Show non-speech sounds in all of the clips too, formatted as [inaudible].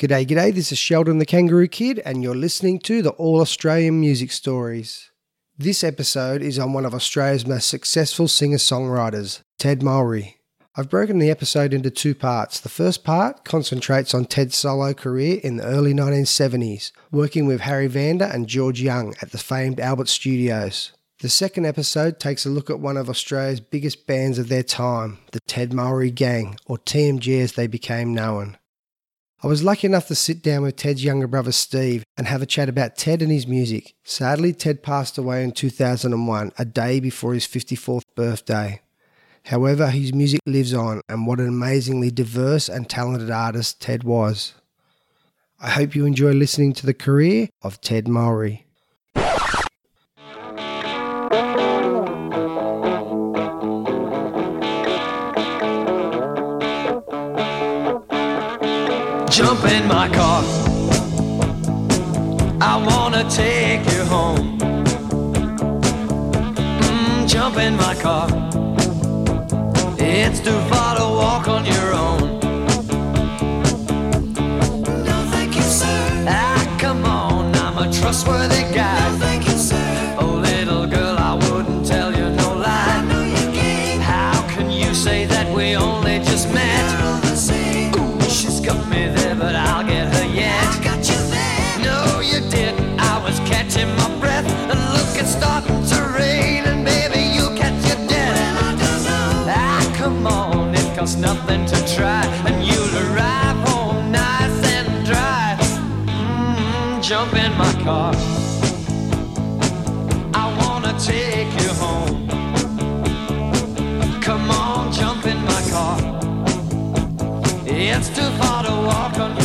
G'day, g'day. This is Sheldon the Kangaroo Kid, and you're listening to the All Australian Music Stories. This episode is on one of Australia's most successful singer songwriters, Ted Mulry. I've broken the episode into two parts. The first part concentrates on Ted's solo career in the early 1970s, working with Harry Vanda and George Young at the famed Albert Studios. The second episode takes a look at one of Australia's biggest bands of their time, the Ted Mulry Gang, or TMG as they became known. I was lucky enough to sit down with Ted's younger brother Steve and have a chat about Ted and his music. Sadly, Ted passed away in 2001, a day before his 54th birthday. However, his music lives on, and what an amazingly diverse and talented artist Ted was. I hope you enjoy listening to the career of Ted Mulry. Jump in my car. I wanna take you home. Mm, jump in my car. It's too far to walk on your own. No, thank you, sir. Ah, come on, I'm a trustworthy guy. No, thank you, sir. Oh, little girl, I wouldn't tell you no lie. I know you can. How can you say that we only just met? Ooh, she's got me there, to try, and you'll arrive home nice and dry. Mm, jump in my car. I wanna take you home. Come on, jump in my car. It's too far to walk on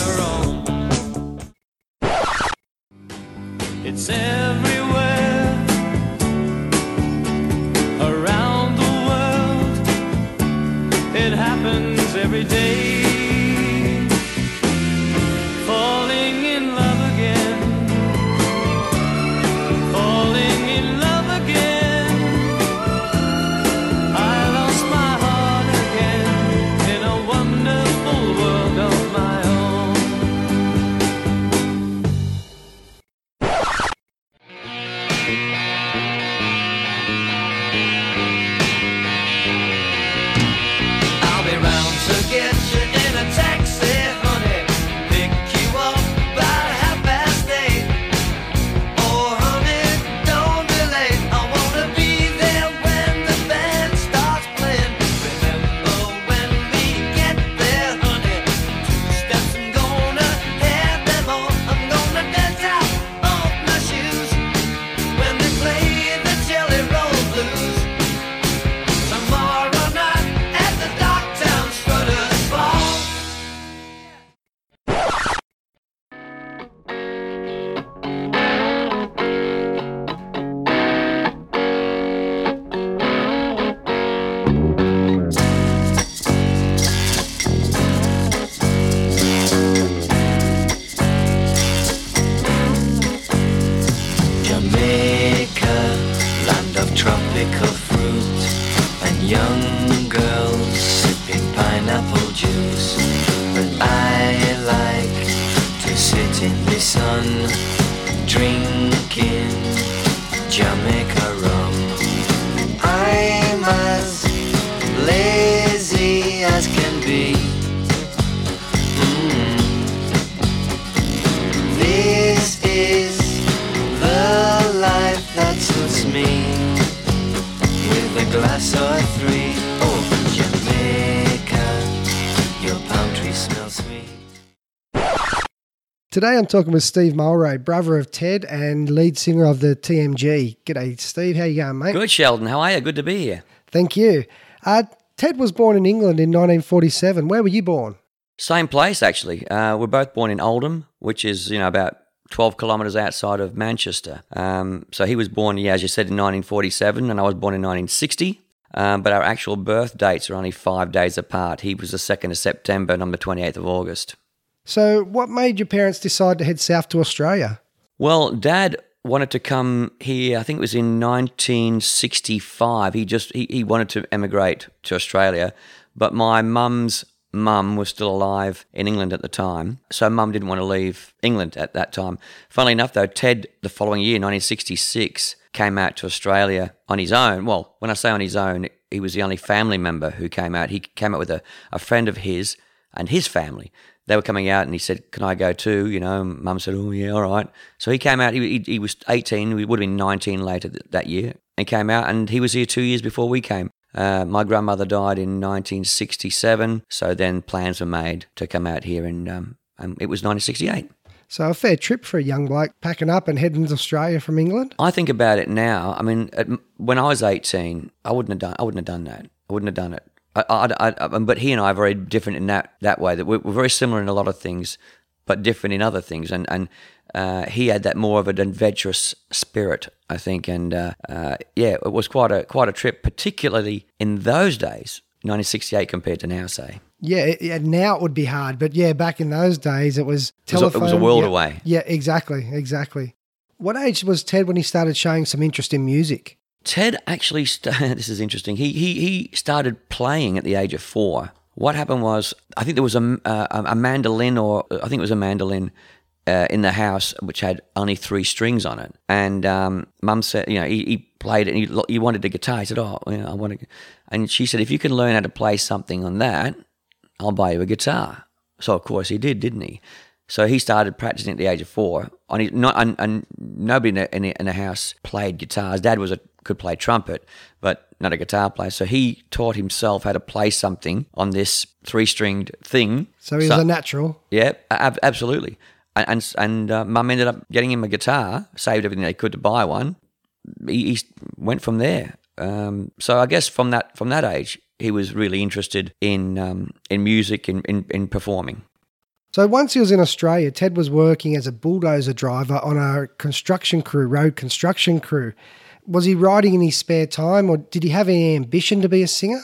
me with a glass or three. Oh, Jamaica, your palm tree smells sweet. Today I'm talking with Steve Mulry, brother of Ted and lead singer of the TMG. G'day, Steve. How you going, mate? Good, Sheldon. How are you? Good to be here. Thank you. Uh, Ted was born in England in 1947. Where were you born? Same place, actually. Uh, we're both born in Oldham, which is, you know, about 12 kilometres outside of Manchester. Um, so he was born, yeah, as you said, in 1947, and I was born in 1960. Um, but our actual birth dates are only five days apart. He was the 2nd of September, and I'm the 28th of August. So, what made your parents decide to head south to Australia? Well, Dad wanted to come here. I think it was in 1965. He just he, he wanted to emigrate to Australia, but my mum's mum was still alive in England at the time, so mum didn't want to leave England at that time. Funnily enough, though, Ted the following year, 1966, came out to Australia on his own. Well, when I say on his own, he was the only family member who came out. He came out with a, a friend of his and his family they were coming out and he said, Can I go too? You know, mum said, Oh, yeah, all right. So he came out, he, he, he was 18, he would have been 19 later th- that year. He came out and he was here two years before we came. Uh, my grandmother died in 1967, so then plans were made to come out here, and um, um, it was 1968. So, a fair trip for a young bloke packing up and heading to Australia from England. I think about it now. I mean, at, when I was 18, I wouldn't have done. I wouldn't have done that. I wouldn't have done it. I, I, I, but he and I are very different in that that way. That we're, we're, very similar in a lot of things, but different in other things. And and uh, he had that more of an adventurous spirit, I think. And uh, uh, yeah, it was quite a quite a trip, particularly in those days, 1968 compared to now, say. Yeah, yeah, now it would be hard, but yeah, back in those days, it was telephone. It was a, it was a world yeah, away. Yeah, exactly, exactly. What age was Ted when he started showing some interest in music? Ted actually, [laughs] st- [laughs] this is interesting. He, he, he started playing at the age of four. What happened was, I think there was a, uh, a mandolin, or I think it was a mandolin uh, in the house, which had only three strings on it. And um, mum said, you know, he, he played it and he, he, wanted a guitar. He said, oh, you know, I want to. And she said, if you can learn how to play something on that, I'll buy you a guitar. So, of course, he did, didn't he? So he started practicing at the age of four. On his, not, and, and nobody in the, in, the, in the house played guitars. Dad was a could play trumpet, but not a guitar player. So he taught himself how to play something on this three stringed thing. So he was so, a natural. Yeah, ab- absolutely. And and, and uh, mum ended up getting him a guitar, saved everything they could to buy one. He, he went from there. Um, so I guess from that from that age, he was really interested in um, in music, in, in, in performing. So once he was in Australia, Ted was working as a bulldozer driver on a construction crew, road construction crew was he writing in his spare time, or did he have any ambition to be a singer?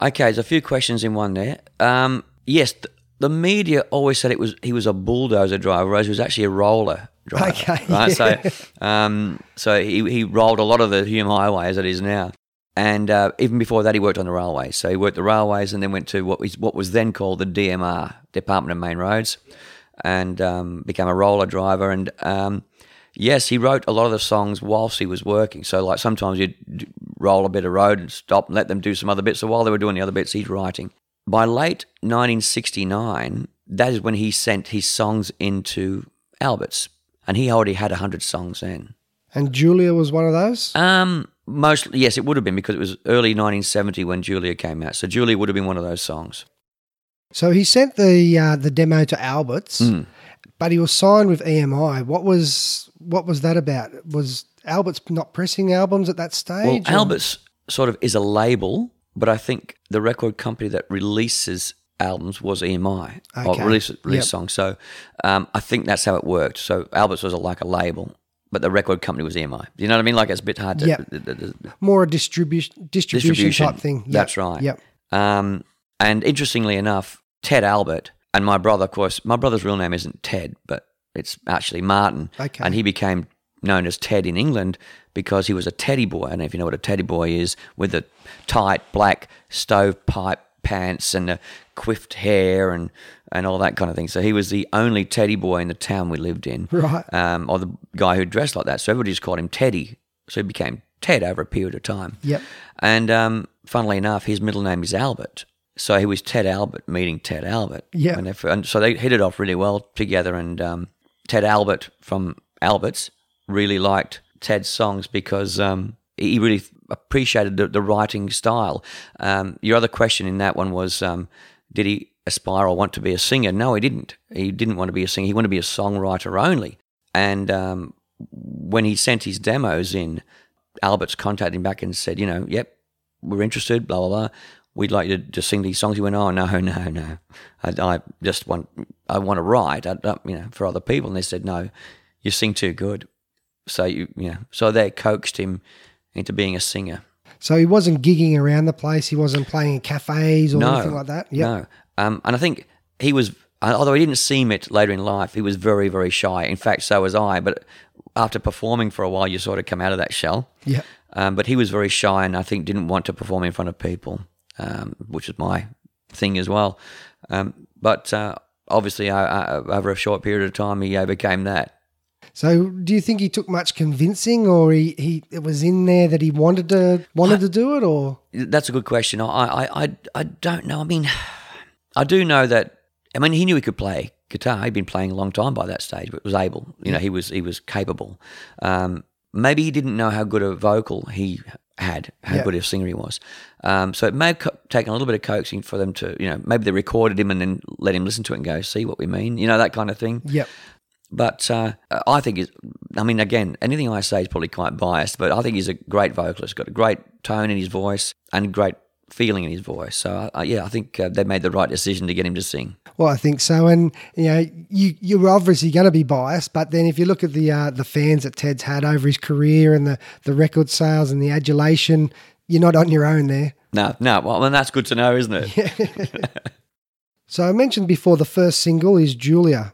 Okay, there's a few questions in one there. Um, yes, the, the, media always said it was he was a bulldozer driver, whereas he was actually a roller driver. [laughs] Okay, right. Yeah. So, um, so he he rolled a lot of the Hume Highway as it is now, and uh, even before that, he worked on the railways. So he worked the railways, and then went to what was what was then called the DMR, Department of Main Roads, and um, became a roller driver and. Um, yes, he wrote a lot of the songs whilst he was working. So, like sometimes you'd roll a bit of road and stop and let them do some other bits. So, while they were doing the other bits, he's writing. By late 1969, that is when he sent his songs into Albert's, and he already had 100 songs then. And Julia was one of those? Um, mostly, yes, it would have been because it was early 1970 when Julia came out. So, Julia would have been one of those songs. So, he sent the, uh, the demo to Albert's. Mm but he was signed with EMI. What was what was that about? Was Albert's not pressing albums at that stage? Well, Albert's sort of is a label, but I think the record company that releases albums was EMI okay. or release release yep. songs. So um, I think that's how it worked. So Albert's was a, like a label, but the record company was EMI. You know what I mean? Like it's a bit hard to. Yep. More a distribution distribution type thing. Yep. That's right. Yep. Um, and interestingly enough, Ted Albert and my brother, of course, my brother's real name isn't Ted, but it's actually Martin. Okay. And he became known as Ted in England because he was a teddy boy. I don't know if you know what a teddy boy is, with the tight black stovepipe pants and the quiffed hair and, and all that kind of thing. So he was the only teddy boy in the town we lived in. Right. Um, or the guy who dressed like that. So everybody just called him Teddy. So he became Ted over a period of time. Yep. And um, funnily enough, his middle name is Albert. So he was Ted Albert meeting Ted Albert. Yeah. And, and so they hit it off really well together. And um, Ted Albert from Albert's really liked Ted's songs because um, he really appreciated the, the writing style. Um, your other question in that one was um, did he aspire or want to be a singer? No, he didn't. He didn't want to be a singer. He wanted to be a songwriter only. And um, when he sent his demos in, Albert's contacted him back and said, you know, yep, we're interested, blah, blah, blah we'd like you to, to sing these songs. He went, oh no, no, no, I, I just want I want to write, I- you know, for other people. And they said, no, you sing too good. So you you know, so they coaxed him into being a singer. So he wasn't gigging around the place. He wasn't playing in cafes or no, anything like that. Yeah. No, um, and I think he was, although he didn't seem it later in life, he was very, very shy. In fact, so was I. But after performing for a while, you sort of come out of that shell. Yeah. Um, but he was very shy, and I think didn't want to perform in front of people, um, which is my thing as well. Um, but uh, obviously, uh, uh, over a short period of time, he overcame that. So do you think he took much convincing, or he, he it was in there that he wanted to wanted to do it, or That's a good question. I, I, I, I don't know. I mean, I do know that. I mean, he knew he could play guitar. He'd been playing a long time by that stage, but was able. You know, he was he was capable. Um, maybe he didn't know how good a vocal he had, how good a singer he was. Um, so it may have co- taken a little bit of coaxing for them to, you know, maybe they recorded him and then let him listen to it and go, see what we mean, you know, that kind of thing. yep, But uh, I think, it's, I mean, again, anything I say is probably quite biased, but I think he's a great vocalist, got a great tone in his voice and great feeling in his voice. So, uh, yeah, I think uh, they made the right decision to get him to sing. well, I think so. And you know, you you're obviously going to be biased, but then if you look at the uh, the fans that Ted's had over his career and the the record sales and the adulation, you're not on your own there. No, no, well, then that's good to know, isn't it? [laughs] So I mentioned before the first single is. Julia,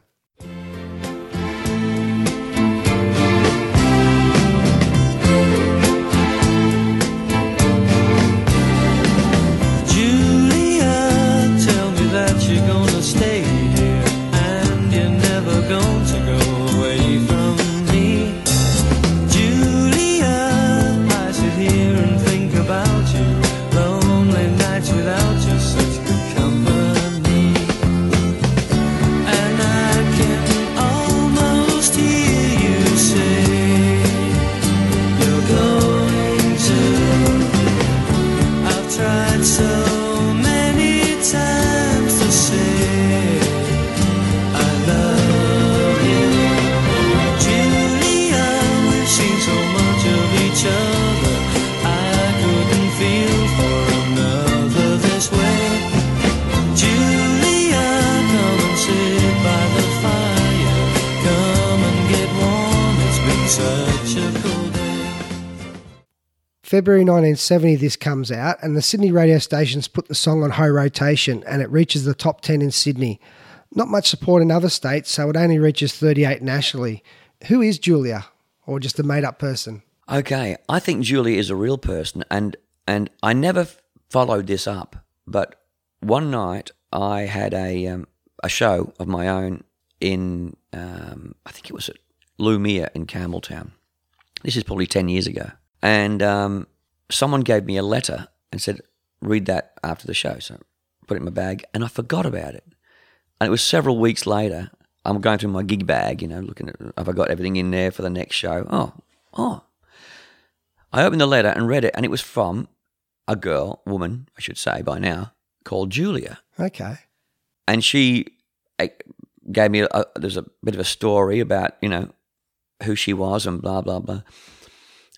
February 1970, this comes out, and the Sydney radio stations put the song on high rotation, and it reaches the top 10 in Sydney. Not much support in other states, so it only reaches 38 nationally. Who is Julia, or just a made up person? Okay, I think Julia is a real person, and and I never f- followed this up. But one night I had a um, a show of my own in um, I think it was at Lumia in Campbelltown. This is probably ten years ago, and um, someone gave me a letter and said, "Read that after the show." So I put it in my bag, and I forgot about it. And it was several weeks later. I'm going through my gig bag, you know, looking at have I got everything in there for the next show. Oh, oh, I opened the letter and read it, and it was from a girl, woman, I should say by now, called Julia. Okay. And she eh, gave me a, there's a bit of a story about, you know, who she was and blah, blah, blah.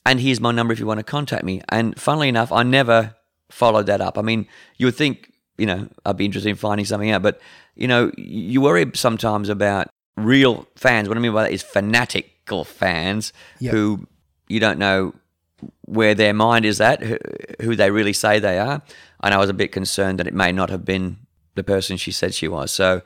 And here's my number if you want to contact me. And funnily enough, I never followed that up. I mean, you would think, you know, I'd be interested in finding something out, but, you know, you worry sometimes about real fans. What I mean by that is fanatical fans Yep. who you don't know where their mind is at, who, who they really say they are. And I was a bit concerned that it may not have been the person she said she was. So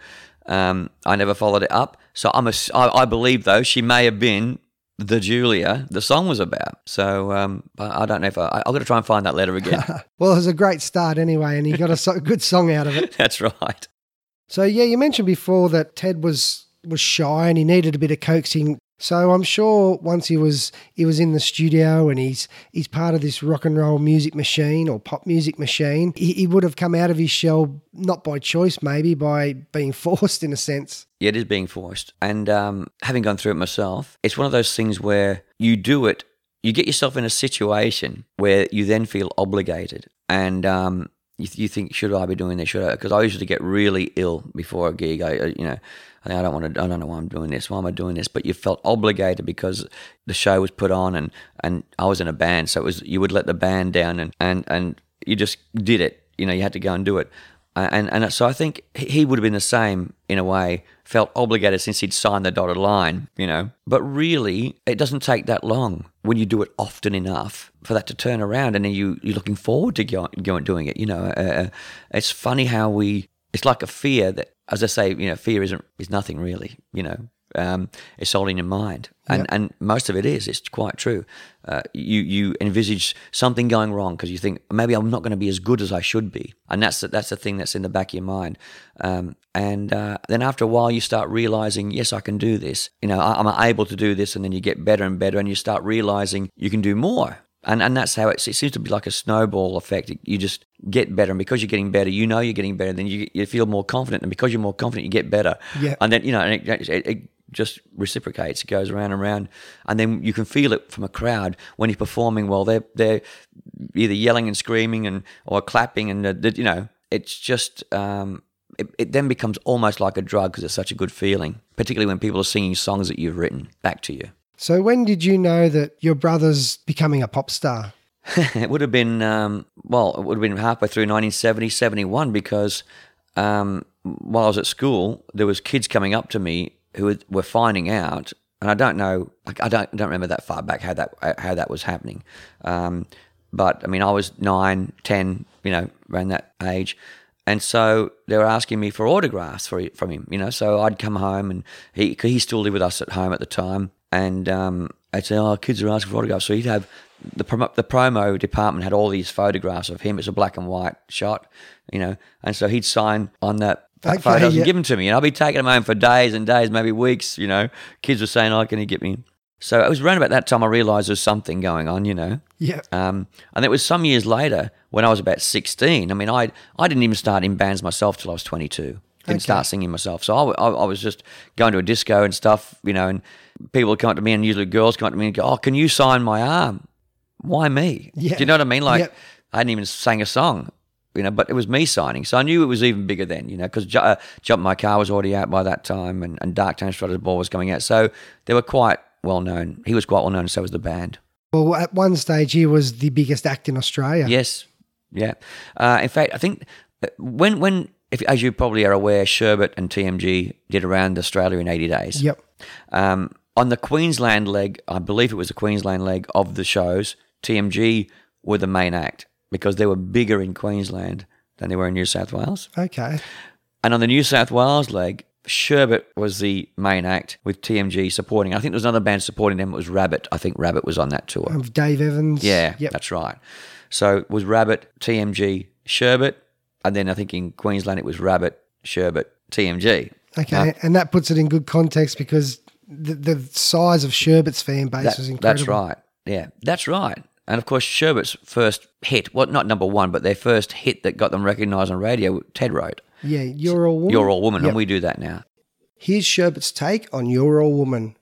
um, I never followed it up. So I'm a, I, I believe, though, she may have been the Julia the song was about. So um, I, don't know if I, I've got to try and find that letter again. [laughs] Well, it was a great start anyway, and he got a so- good song out of it. [laughs] That's right. So yeah, you mentioned before that Ted was was shy and he needed a bit of coaxing. So I'm sure once he was he was in the studio and he's he's part of this rock and roll music machine or pop music machine, he, he would have come out of his shell not by choice, maybe by being [laughs] forced in a sense. Yeah, it is being forced. And um, having gone through it myself, it's one of those things where you do it, you get yourself in a situation where you then feel obligated. And um, you, think, should I be doing this? Should I? Because I usually get really ill before a gig. I, you know, I don't want to. I don't know why I'm doing this. Why am I doing this? But you felt obligated because the show was put on, and and I was in a band, so it was you would let the band down, and and and you just did it. you know you had to go and do it. Uh, and and so I think he- would have been the same in a way, felt obligated since he'd signed the dotted line, you know. But really, it doesn't take that long when you do it often enough for that to turn around, and then you you're looking forward to go, going doing it. You know, uh, it's funny how we it's like a fear that, as I say, you know, fear isn't is nothing really. You know, um, it's all in your mind, and and most of it is. It's quite true. Uh, you you envisage something going wrong because you think maybe I'm not going to be as good as I should be, and that's the, that's the thing that's in the back of your mind. Um, and uh, then after a while, you start realizing, yes, I can do this. You know, I, I'm able to do this, and then you get better and better, and you start realizing you can do more. And, and that's how it, it seems to be like a snowball effect. You just get better, and because you're getting better, you know you're getting better. Then you, you feel more confident, and because you're more confident, you get better. Yeah. And then you know, and it, it, it just reciprocates. It goes around and around, and then you can feel it from a crowd when you're performing well. They're they're either yelling and screaming and or clapping, and uh, you know, it's just. Um, it, it then becomes almost like a drug because it's such a good feeling, particularly when people are singing songs that you've written back to you. So when did you know that your brother's becoming a pop star? [laughs] it would have been um, well, it would have been halfway through 1970, 71 because um, while I was at school, there was kids coming up to me who were finding out, and I don't know, I don't don't remember that far back how that how that was happening, um, but I mean I was nine, ten, you know, around that age. And so they were asking me for autographs for, from him, you know. So I'd come home, and he he still lived with us at home at the time, and um, I'd say, "Oh, kids are asking for autographs." So he'd have the promo, the promo department had all these photographs of him. It's a black and white shot, you know, and so he'd sign on that Okay, photos yeah. and give them to me, and I'll be taking them home for days and days, maybe weeks. You know, kids were saying, "Oh, can you get me?" So it was around about that time I realised there's something going on, you know. Yeah. Um, and it was some years later when I was about 16. I mean, I I didn't even start in bands myself till I was 22. Didn't Okay. start singing myself. So I, I, I was just going to a disco and stuff, you know, and people come up to me, and usually girls come up to me and go, Oh, can you sign my arm? Why me? Yeah. Do you know what I mean? Like, Yep. I hadn't even sang a song, you know, but it was me signing. So I knew it was even bigger then, you know, because uh, Jump My Car was already out by that time and, and Dark Town Strutter's Ball was coming out. So they were quite well known. He was quite well known, and so was the band. Well, at one stage, he was the biggest act in Australia. Yes, yeah. Uh, in fact, I think uh, when when if, as you probably are aware, Sherbet and TMG did around Australia in eighty days. Yep. Um, on the Queensland leg, I believe it was the Queensland leg of the shows. TMG were the main act because they were bigger in Queensland than they were in New South Wales. Okay. And on the New South Wales leg, Sherbet was the main act with TMG supporting. I think there was another band supporting them. It was Rabbit. I think Rabbit was on that tour. Of Dave Evans. Yeah, Yep. that's right. So it was Rabbit, TMG, Sherbet, and then I think in Queensland it was Rabbit, Sherbet, TMG. Okay. Uh, and that puts it in good context because the, the size of Sherbet's fan base That- was incredible. that's right. Yeah, that's right. And of course, Sherbet's first hit, well, not number one, but their first hit that got them recognised on radio, Ted wrote. Yeah. You're all woman. You're All Woman, Yep. and we do that now. Here's Sherbet's take on You're All Woman.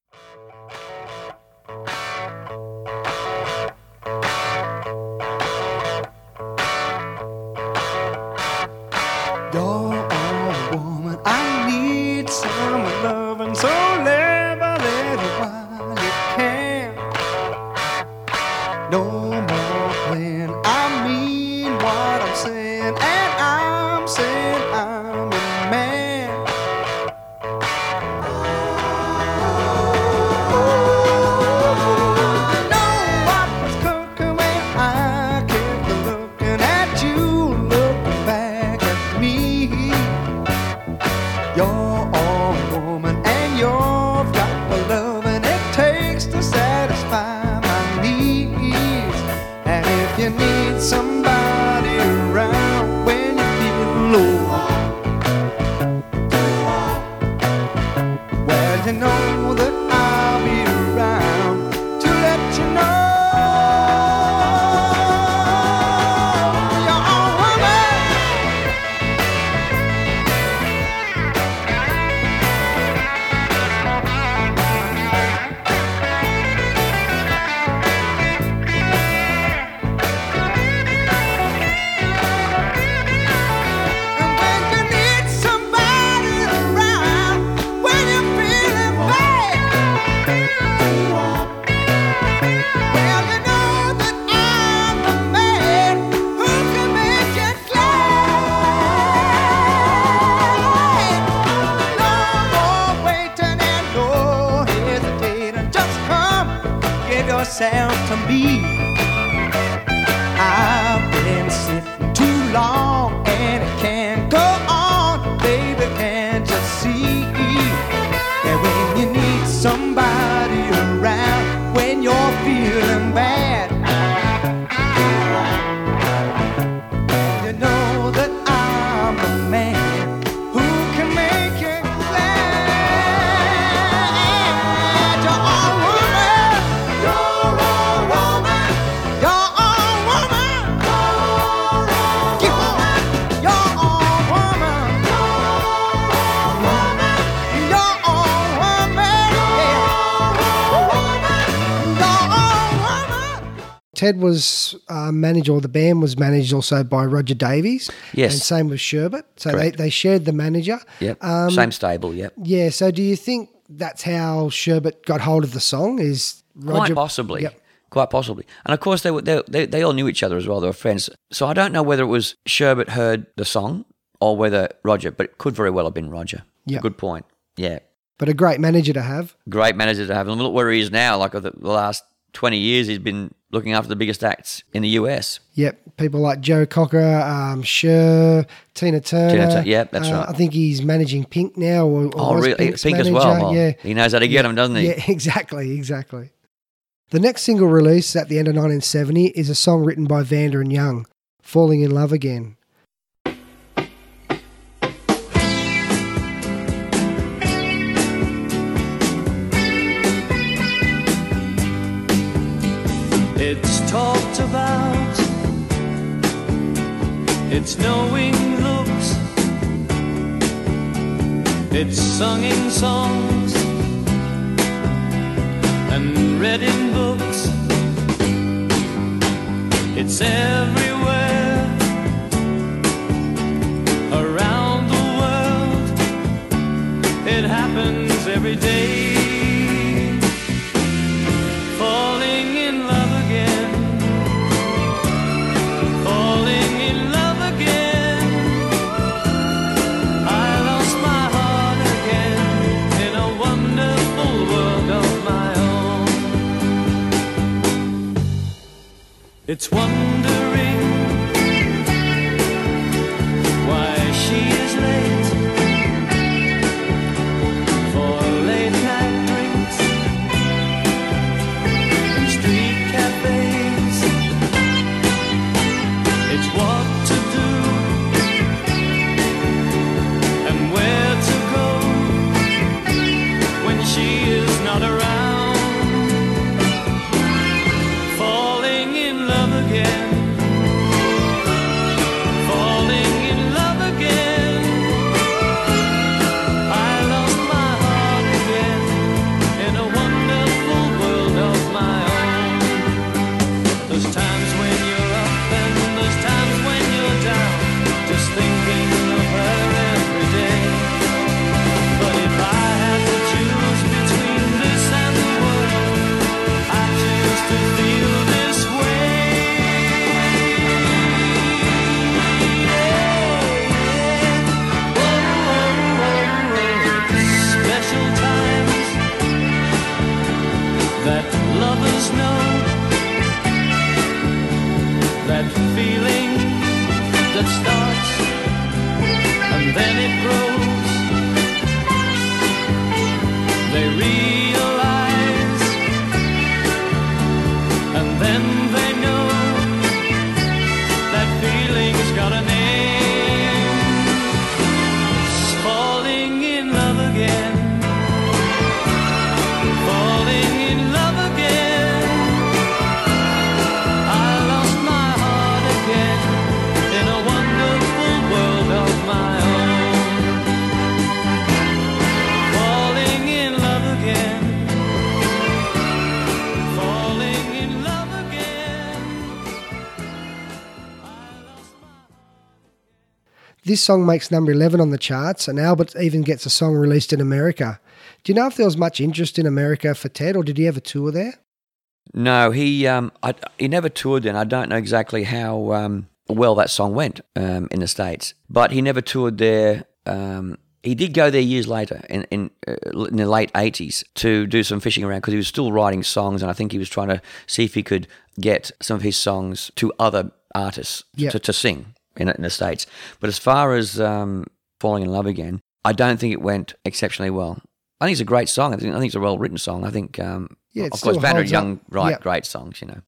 Was uh, managed, or the band was managed also by Roger Davies. Yes. And same with Sherbet. So they, Correct. they shared the manager. Yep. Um, Same stable. Yep. Yeah. So do you think that's how Sherbet got hold of the song? Is Roger Quite possibly. Yep. Quite possibly. And of course, they, were, they, they, they all knew each other as well. They were friends. So I don't know whether it was Sherbet heard the song or whether Roger, but it could very well have been Roger. Yep. Good point. Yeah. But a great manager to have. Great manager to have. And look where he is now. Like the, the last 20 years, he's been looking after the biggest acts in the US. Yep, people like Joe Cocker, um, Cher, Tina Turner. Tina Tur- yep, that's Uh, right. I think he's managing Pink now. Or, or Oh, really? Pink's Pink as well. Well, Yeah, He knows how to get them, doesn't he? yeah, [laughs] exactly, exactly. The next single released at the end of 1970 is a song written by Vanda and Young, "Falling in Love Again." About. It's knowing looks. It's sung in songs and read in books. It's everywhere around the world. It happens every day It's wondering This song makes number 11 on the charts, and Albert even gets a song released in America. Do you know if there was much interest in America for Ted, or did he a tour there? No, he um, I, he never toured then. I don't know exactly how um, well that song went um, in the states, but he never toured there. Um, he did go there years later in in, uh, in the late eighties to do some fishing around because he was still writing songs, and I think he was trying to see if he could get some of his songs to other artists Yeah. to, to sing in, in the states. But as far as um, falling in love again, I don't think it went exceptionally well. I think it's a great song. I think, I think it's a well written song. I think, um, Yeah, of course, Vanda Young write Yeah. great songs. You know,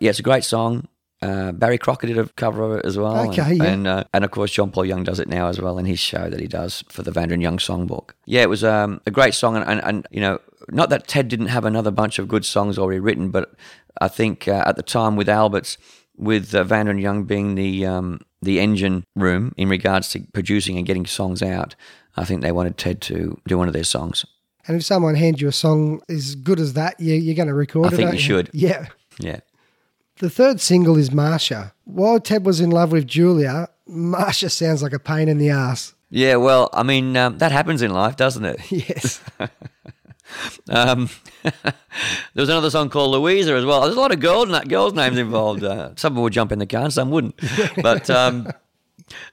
yeah, it's a great song. Uh, Barry Crocker did a cover of it as well. Okay, and, yeah. and, uh, and of course John Paul Young does it now as well in his show that he does for the Vanda Young Songbook. Yeah, it was um, a great song, and, and, and you know, not that Ted didn't have another bunch of good songs already written, but I think uh, at the time with Alberts, with uh, Vanda Young being the um, the engine room in regards to producing and getting songs out, I think they wanted Ted to do one of their songs. And if someone hands you a song as good as that, you, you're going to record I it. I think you should. [laughs] Yeah. Yeah. The third single is Marsha. While Ted was in love with Julia, Marsha sounds like a pain in the ass. Yeah, well, I mean, um, that happens in life, doesn't it? [laughs] Yes. [laughs] Um, [laughs] there was another song called Louisa as well. There's a lot of girl, girls' names involved. Uh, some would jump in the car and some wouldn't. But um,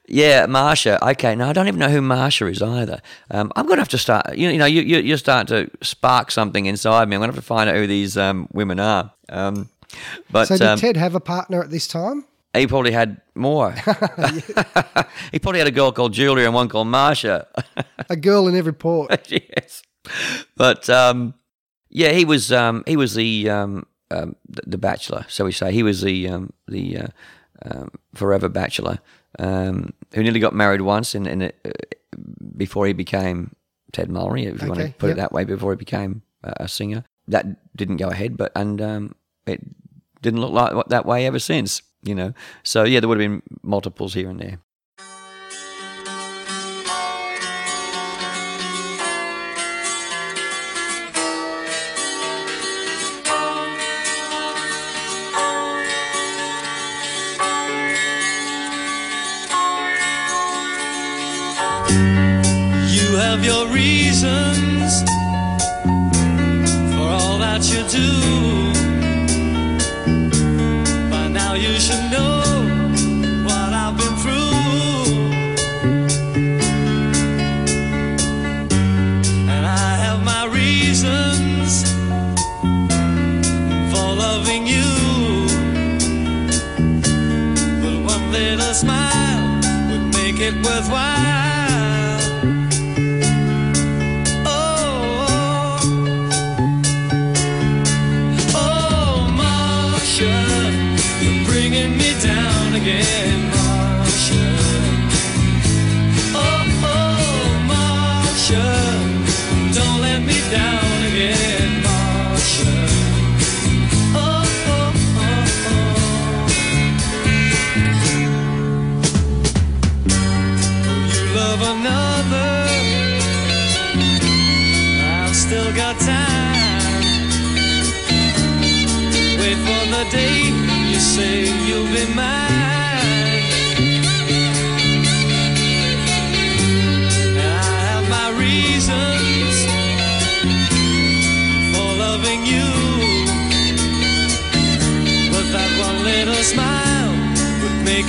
yeah, Marsha. Okay, now I don't even know who Marsha is either. Um, I'm going to have to start. You, you know, you, you you start to spark something inside me. I'm going to have to find out who these um, women are. Um, but so did um, Ted have a partner at this time? he probably had more. [laughs] [laughs] he probably had a girl called Julia and one called Marsha. A girl in every port. yes, but um, yeah, he was um, he was the, um, um, the bachelor, so we say. He was the um, the uh, um, forever bachelor um, who nearly got married once, in, in it, uh, before he became Ted Mulry, if you want to put yep. it that way, before he became a, a singer. That didn't go ahead, but and um, it didn't look like that way ever since. You know, so yeah, there would have been multiples here and there. You have your reasons for all that you do. By now you should know what I've been through. And I have my reasons for loving you. But one little smile would make it worthwhile.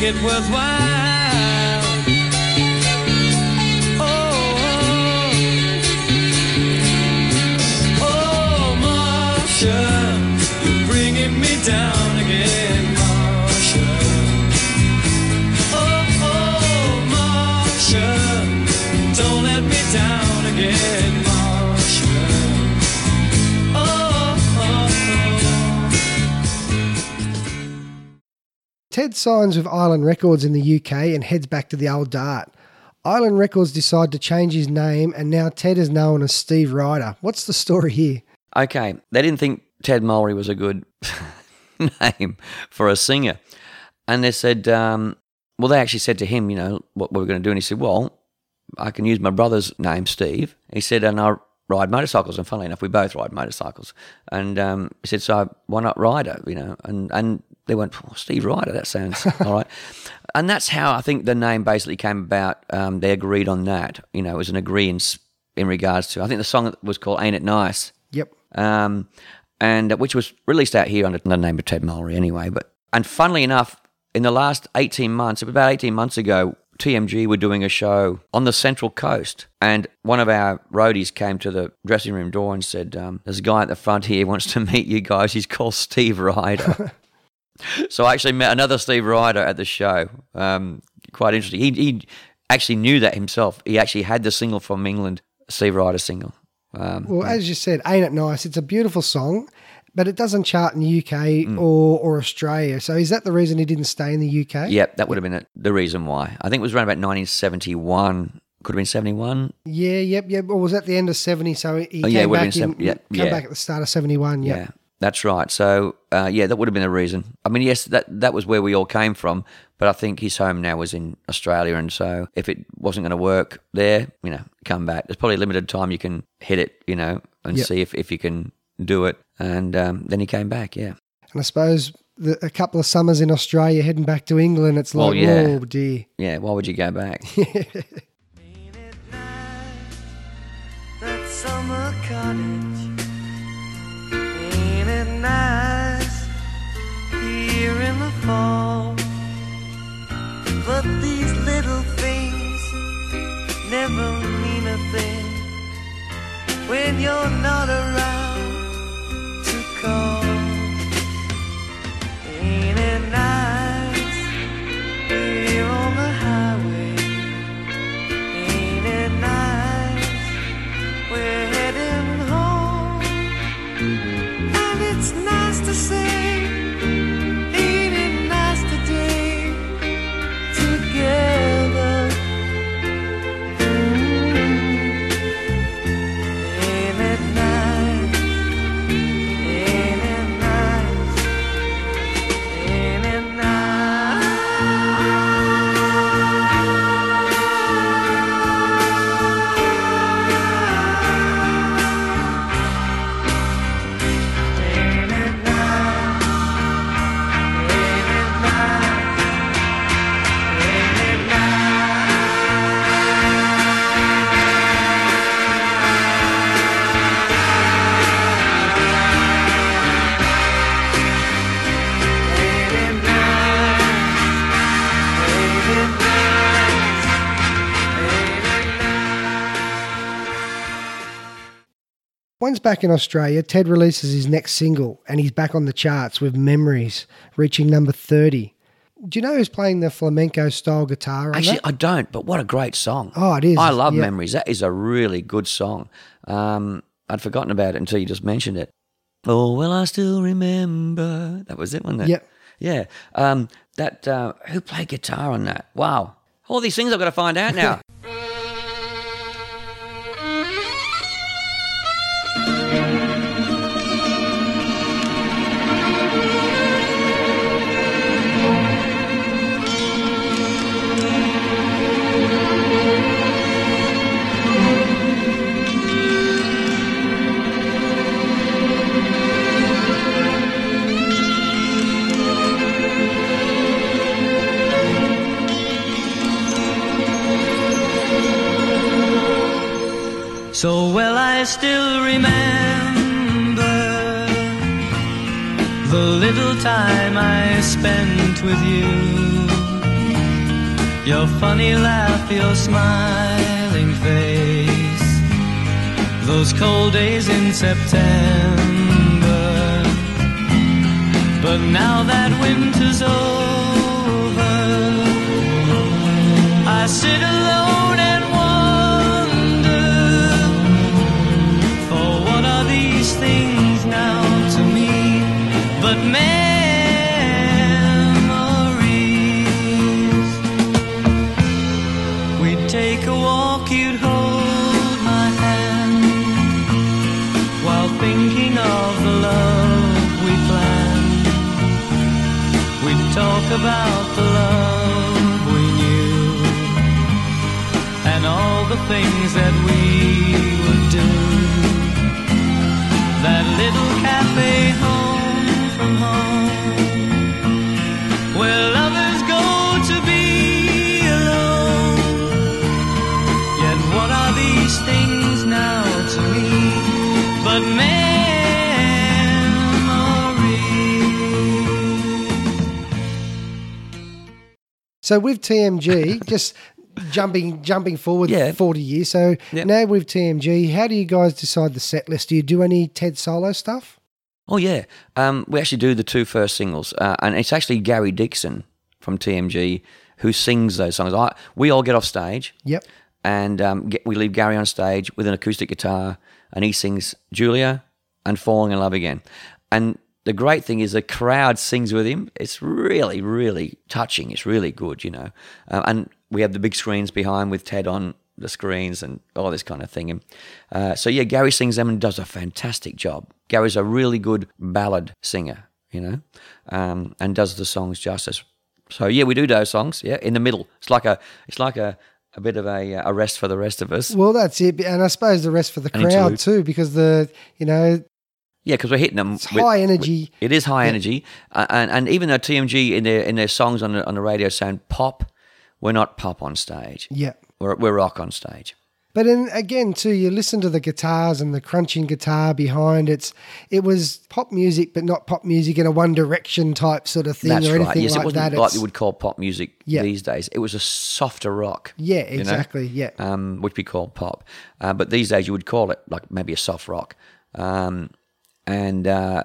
Make it worthwhile. Oh, Oh, oh, oh Marcia, you're Ted signs with Island Records in the UK and heads back to the old dart. Island Records decide to change his name, and now Ted is known as Steve Ryder. What's the story here? Okay, they didn't think Ted Mulry was a good [laughs] name for a singer. And they said, um, well, they actually said to him, you know, what we're going to do. And he said, well, I can use my brother's name, Steve. He said, and I ride motorcycles. And funnily enough, we both ride motorcycles. And um, he said, so why not Ryder, you know? And, and they went, oh, Steve Ryder, that sounds [laughs] all right. And that's how I think the name basically came about. Um, they agreed on that. You know, it was an agreement in regards to, I think the song was called Ain't It Nice Yep. um, and which was released out here under the name of Ted Mulry anyway. But and funnily enough, in the last eighteen months, about eighteen months ago, TMG were doing a show on the Central Coast, and one of our roadies came to the dressing room door and said, um, "There's a guy at the front here who wants to meet you guys. He's called Steve Ryder." [laughs] so I actually met another Steve Ryder at the show. Um, quite interesting. He he actually knew that himself. He actually had the single from England, Steve Ryder single. Um, Well, as you said, Ain't It Nice? It's a beautiful song, but it doesn't chart in the UK Mm. or, or Australia. So is that the reason he didn't stay in the UK? Yep, that would have been it, the reason why. I think it was around about 1971. Could have been 71. Yeah, yep, yep. Or was that the end of 70? So he Oh, came, yeah, it back, in, yeah, came yeah. back at the start of 71. Yeah, Yeah. That's right. So, uh, yeah, that would have been the reason. I mean, yes, that that was where we all came from, but I think his home now was in Australia, and so if it wasn't going to work there, you know, come back. There's probably a limited time you can hit it, you know, and Yep. see if, if you can do it. And um, then he came back. Yeah, And I suppose the, a couple of summers in Australia heading back to England, it's Well, like, yeah. oh dear. yeah. Why would you go back? [laughs] Ain't it nice, that summer cottage? Nice, here in the fall? But these little things never mean a thing when you're not around to call. Ain't it nice, Back in Australia, Ted releases his next single and he's back on the charts with Memories, reaching number 30. Do you know who's playing the flamenco style guitar on Actually, that? I don't, but what a great song. Oh, it is, I love yeah. Memories. That is a really good song. Um, I'd forgotten about it until you just mentioned it. Oh, well, I still remember. That was it, wasn't it? Yep. Yeah. Um, that, uh, who played guitar on that? Wow. All these things I've got to find out now. [laughs] little time I spent with you. Your funny laugh, your smiling face, those cold days in September. But now that winter's over, I sit alone talk about the love we knew and all the things that we would do. That little cafe home from home, where lovers go to be alone. Yet what are these things now to me but memories? So with TMG, [laughs] just jumping jumping forward Yeah. 40 years. So Yep. now with TMG, how do you guys decide the set list? Do you do any Ted solo stuff? Oh yeah, um, we actually do the two first singles, uh, and it's actually Gary Dixon from TMG who sings those songs. I, we all get off stage, Yep. and um, get, we leave Gary on stage with an acoustic guitar, and he sings Julia and Falling in Love Again. And the great thing is the crowd sings with him. It's really, really touching. It's really good, you know. Uh, and we have the big screens behind with Ted on the screens and all this kind of thing. And uh, so yeah, Gary sings them and does a fantastic job. Gary's a really good ballad singer, you know, um, and does the songs justice. So yeah, we do those songs. Yeah, in the middle. It's like a, it's like a, a bit of a, uh, a rest for the rest of us. Well, that's it. And I suppose the rest for the An crowd interlude. too, because the, you know, Yeah, because we're hitting them. it's with- high energy. It is high energy, uh, and and even though TMG in their in their songs on the on the radio sound pop, we're not pop on stage. Yeah. We're we're rock on stage. But then again, too, you listen to the guitars and the crunching guitar behind it's it was pop music, but not pop music in a One Direction type sort of thing That's or anything. Yes, like it wasn't that. like It's- you would call pop music Yeah. these days. It was a softer rock. yeah, you know? exactly. Yeah. um, which we call pop. Uh, but these days you would call it like maybe a soft rock. Um, and uh,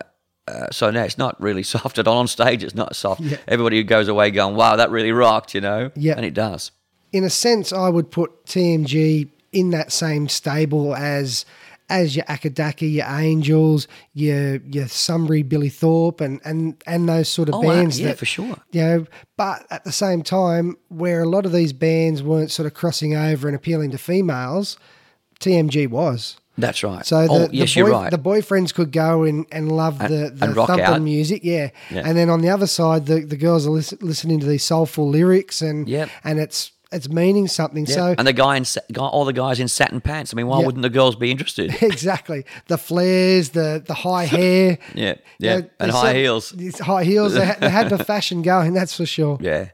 uh, so now it's not really [laughs] soft at all on stage. It's not soft. Yeah. Everybody goes away going, "Wow, that really rocked," you know. Yeah. and it does. in a sense, I would put TMG in that same stable as as your Acca Dacca, your Angels, your your Sunbury, Billy Thorpe, and and and those sort of Oh, uh, bands. yeah, that, for sure. You know, but at the same time, where a lot of these bands weren't sort of crossing over and appealing to females, TMG was. That's right. So the, oh, the, boy- you're right. the boyfriends could go and, and love the, the and rock thumping out. music, yeah. Yeah. And then on the other side, the, the girls are lis- listening to these soulful lyrics, and Yep. and it's it's meaning something. Yeah. So and the guy in guy, all the guys in satin pants. I mean, why Yeah. wouldn't the girls be interested? [laughs] exactly the flares, the the high [laughs] hair, yeah, you yeah, know, and high heels. high heels. They had, they had the fashion going, that's for sure. [laughs] Yeah.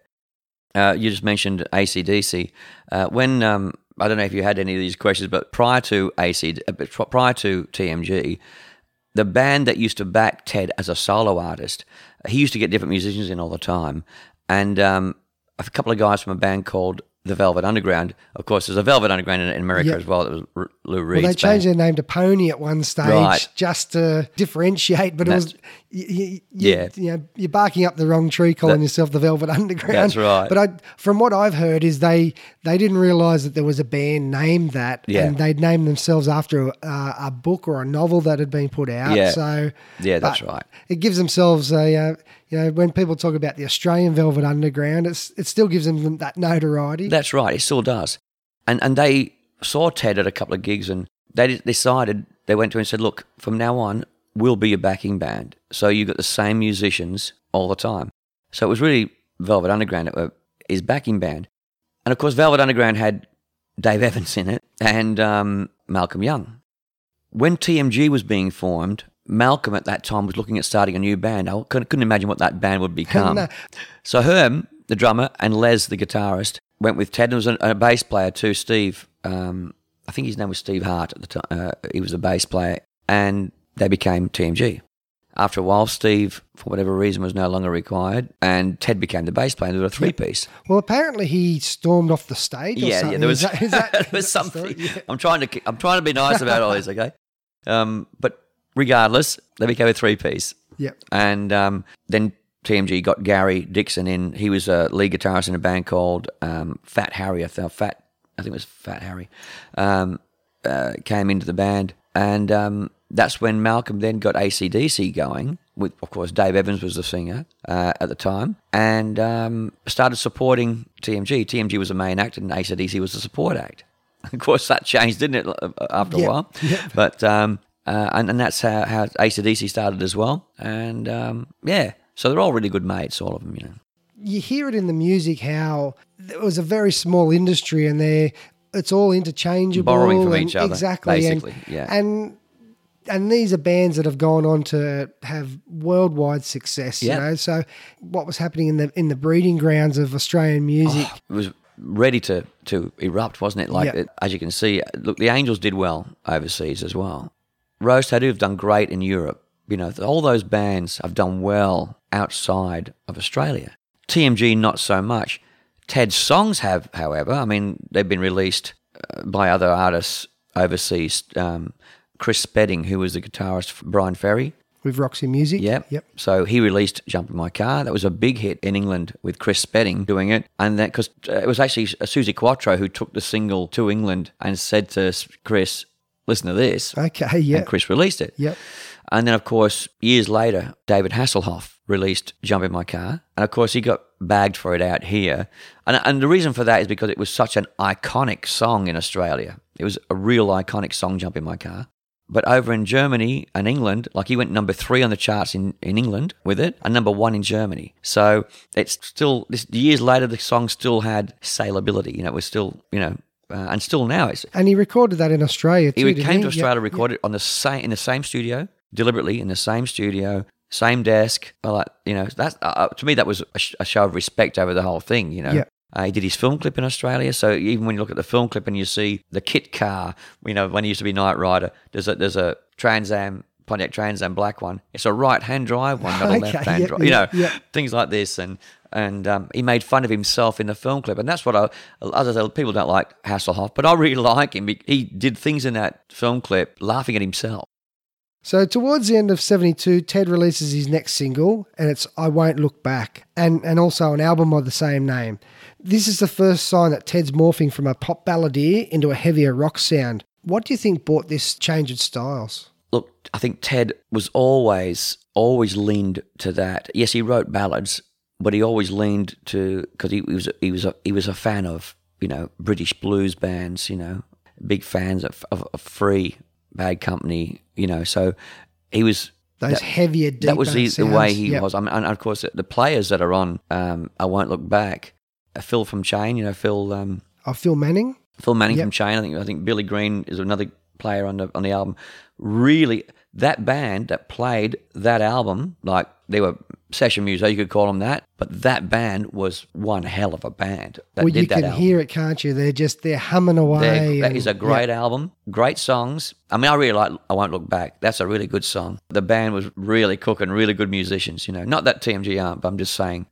Uh, you just mentioned ACDC. Uh, when um, I don't know if you had any of these questions, but prior to AC, uh, prior to TMG, the band that used to back Ted as a solo artist, he used to get different musicians in all the time, and um, a couple of guys from a band called the Velvet Underground. Of course, there's a Velvet Underground in, in America Yeah. as well. It was R- Lou Well, they changed band. their name to Pony at one stage Right. just to differentiate, but it was, you, you, Yeah. you know, you're barking up the wrong tree calling That- yourself the Velvet Underground. That's right. But I, from what I've heard, is they they didn't realise that there was a band named that, Yeah. and they'd named themselves after a, a book or a novel that had been put out. Yeah. So Yeah, that's right. It gives themselves a, uh, you know, when people talk about the Australian Velvet Underground, it's it still gives them that notoriety. That's right. It still does. And and they saw Ted at a couple of gigs, and they decided they went to him and said, "Look, from now on, we'll be a backing band. So you've got the same musicians all the time." So it was really Velvet Underground were his backing band, and of course, Velvet Underground had Dave Evans in it and um, Malcolm Young. When TMG was being formed, Malcolm at that time was looking at starting a new band. I couldn't, couldn't imagine what that band would become. [laughs] No. So Herm, the drummer, and Les, the guitarist, went with Ted. There was a, a bass player too, Steve. Um, I think his name was Steve Hart at the time. Uh, he was a bass player, and they became TMG. After a while, Steve, for whatever reason, was no longer required, and Ted became the bass player. They were a three-piece. Well, apparently he stormed off the stage. Or Yeah, something. yeah. There was, Is that- is that- [laughs] there was that the story? something. Yeah. I'm trying to I'm trying to be nice about all this, okay? [laughs] Um, but regardless, they became a three-piece. Yep. And um, then TMG got Gary Dixon in. He was a lead guitarist in a band called um, Fat Harry. I think Fat. I think it was Fat Harry. Um, uh, came into the band, and um, that's when Malcolm then got ACDC going. With of course Dave Evans was the singer uh, at the time, and um, started supporting TMG. TMG was the main act, and ACDC was the support act. [laughs] Of course, that changed, didn't it, uh, after Yeah, a while? yeah. But um, uh, and, and that's how, how ACDC started as well. And um, yeah, so they're all really good mates, all of them, you know. you hear it in the music how it was a very small industry and they're it's all interchangeable Borrowing from each other, exactly and- basically, yeah. and and these are bands that have gone on to have worldwide success Yeah. you know so what was happening in the in the breeding grounds of Australian music It was ready to, to erupt, wasn't it? Like, Yeah. it, as you can see, look, the Angels did well overseas as well. Rose Tattoo have done great in Europe. You know, all those bands have done well outside of Australia. TMG, not so much. Ted's songs have, however, I mean, they've been released uh, by other artists overseas. Um, Chris Spedding, who was the guitarist for Bryan Ferry. With Roxy Music. Yep. Yep. So he released "Jump in My Car." That was a big hit in England with Chris Spedding doing it, and that because uh, it was actually uh, Suzi Quatro who took the single to England and said to Chris, "Listen to this." Okay. Yeah. And Chris released it. Yep. And then, of course, years later, David Hasselhoff released Jump in My Car. And of course, he got bagged for it out here. And, and the reason for that is because it was such an iconic song in Australia. It was a real iconic song, Jump in My Car. But over in Germany and England, like he went number three on the charts in, in England with it and number one in Germany. So it's still, this, years later, the song still had saleability. You know, it was still, you know, uh, and still now it's, And he recorded that in Australia too. he came to Yep, Australia, yep. recorded on the same in the same studio, deliberately in the same studio, same desk. Well, like, you know, that's uh, to me that was a, sh- a show of respect over the whole thing. You know, Yeah. Uh, he did his film clip in Australia, so even when you look at the film clip and you see the kit car, you know, when he used to be Knight Rider, there's a there's a Trans Am. Pontiac Trans Am black one. It's a right-hand drive one, not a [laughs] Okay, left-hand yeah, drive. You know, things like this, and and um, he made fun of himself in the film clip, and that's what I. As I said, people don't like Hasselhoff, but I really [laughs] like him. He- He did things in that film clip, laughing at himself. So towards the end of 72, Ted releases his next single and it's I Won't Look Back and, and also an album of the same name. This is the first sign that Ted's morphing from a pop balladeer into a heavier rock sound. What do you think brought this change in styles? Look, I think Ted was always always leaned to that. Yes, he wrote ballads, but he always leaned to because he, he was he was a, he was a fan of you know British blues bands. You know, big fans of, of, of Free, Bad Company. You know, so he was Those that- heavier, that was the, the way he Yep. was. I mean, and of course, the players that are on, um, I won't look back. Phil from Chain, you know, Phil, um, Oh, Phil Manning? Phil Manning Yep. from Chain. I think I think Billy Green is another player on the on the album. Really, that band that played that album, like they were session music, you could call them that, but that band was one hell of a band that well, you can album. hear it, can't you? They're just, they're humming away. They're- that and- is a yeah. great album, great songs. I mean, I really like I Won't Look Back. That's a really good song. The band was really cooking, really good musicians, you know. Not that TMG aren't, but I'm just saying.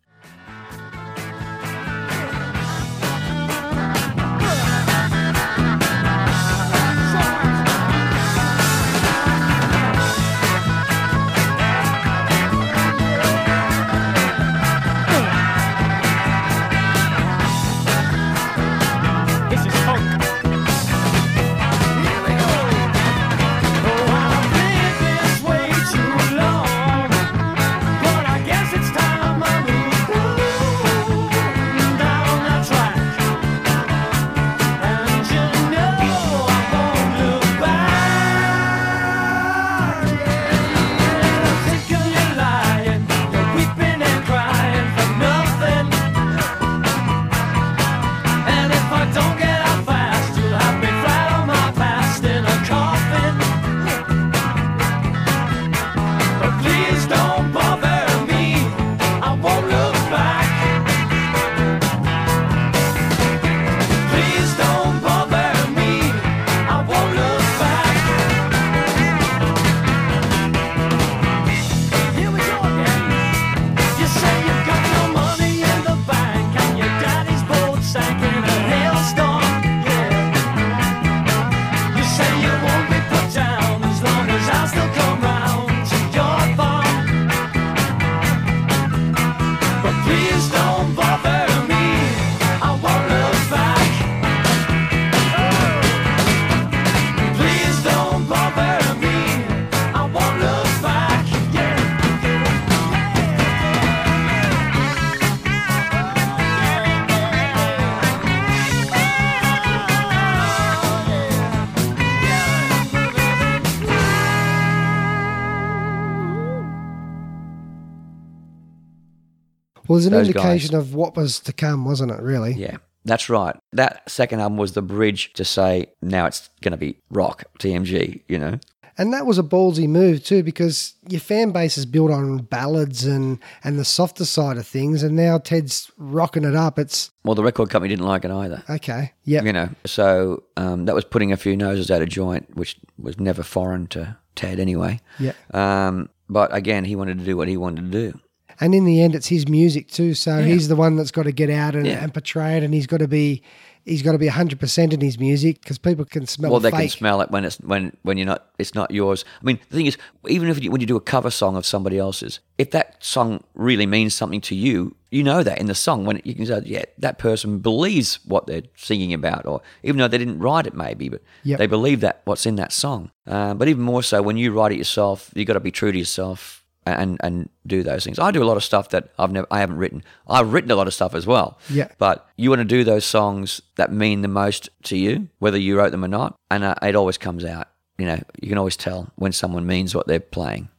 Well, there's an Those indication guys. of what was to come, wasn't it, really? Yeah, that's right. That second album was the bridge to say now it's going to be rock TMG. You know, And that was a ballsy move too, because your fan base is built on ballads and and the softer side of things, and now Ted's rocking it up. It's well, the record company didn't like it either. okay, yeah, You know, so um, that was putting a few noses out of joint, which was never foreign to Ted anyway. yeah. Um, but again, he wanted to do what he wanted to do. And in the end, it's his music too. So he's the one that's got to get out and, Yeah. and portray it, and he's got to be he's got to be hundred percent in his music because people can smell well, they fake. can smell it when it's when when you're not. It's not yours. I mean, the thing is, even if you, when you do a cover song of somebody else's, if that song really means something to you, you know that in the song when you can say, yeah, that person believes what they're singing about, or even though they didn't write it, maybe, but Yep. they believe that what's in that song. Uh, but even more so, when you write it yourself, you've got to be true to yourself and and do those things. I do a lot of stuff that I've never I haven't written. I've written a lot of stuff as well. Yeah. But you want to do those songs that mean the most to you, whether you wrote them or not, and uh, it always comes out. You know, you can always tell when someone means what they're playing.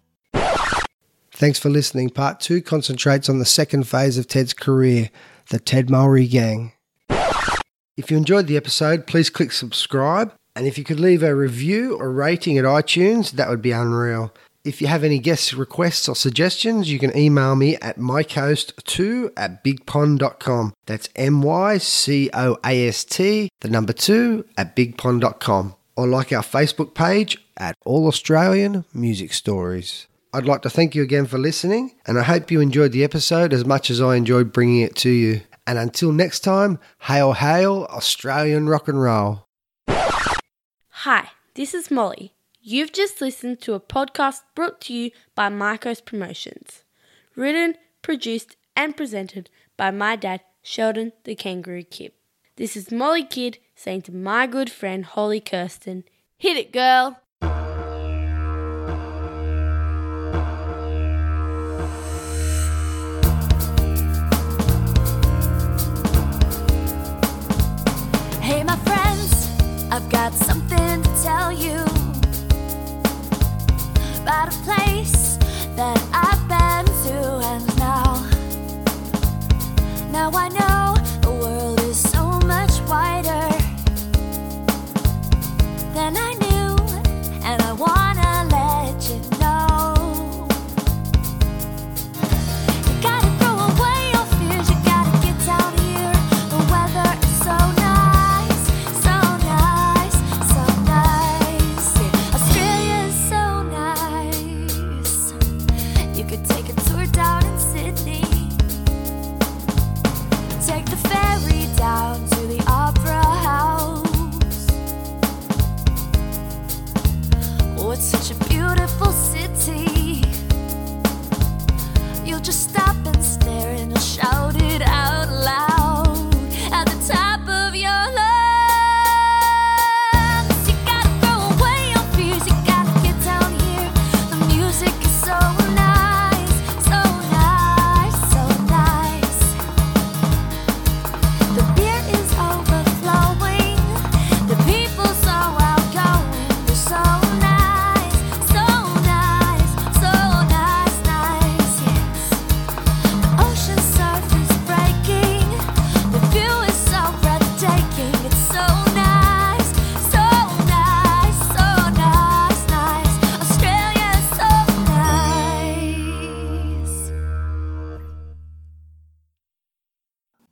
Thanks for listening. Part two concentrates on the second phase of Ted's career, the Ted Mulry Gang. If you enjoyed the episode, please click subscribe. And if you could leave a review or rating at iTunes, that would be unreal. If you have any guest requests or suggestions, you can email me at mycoast2 at bigpond.com. That's M Y C O A S T, the number two, at bigpond.com. Or like our Facebook page at All Australian Music Stories. I'd like to thank you again for listening, and I hope you enjoyed the episode as much as I enjoyed bringing it to you. And until next time, hail, hail, Australian rock and roll. Hi, this is Molly. You've just listened to a podcast brought to you by Marcos Promotions. Written, produced, and presented by my dad, Sheldon the Kangaroo Kid. This is Molly Kid saying to my good friend Holly Kirsten, Hit it, girl! Hey, my friends, I've got something to tell you about a place that I've been to, and now, now I know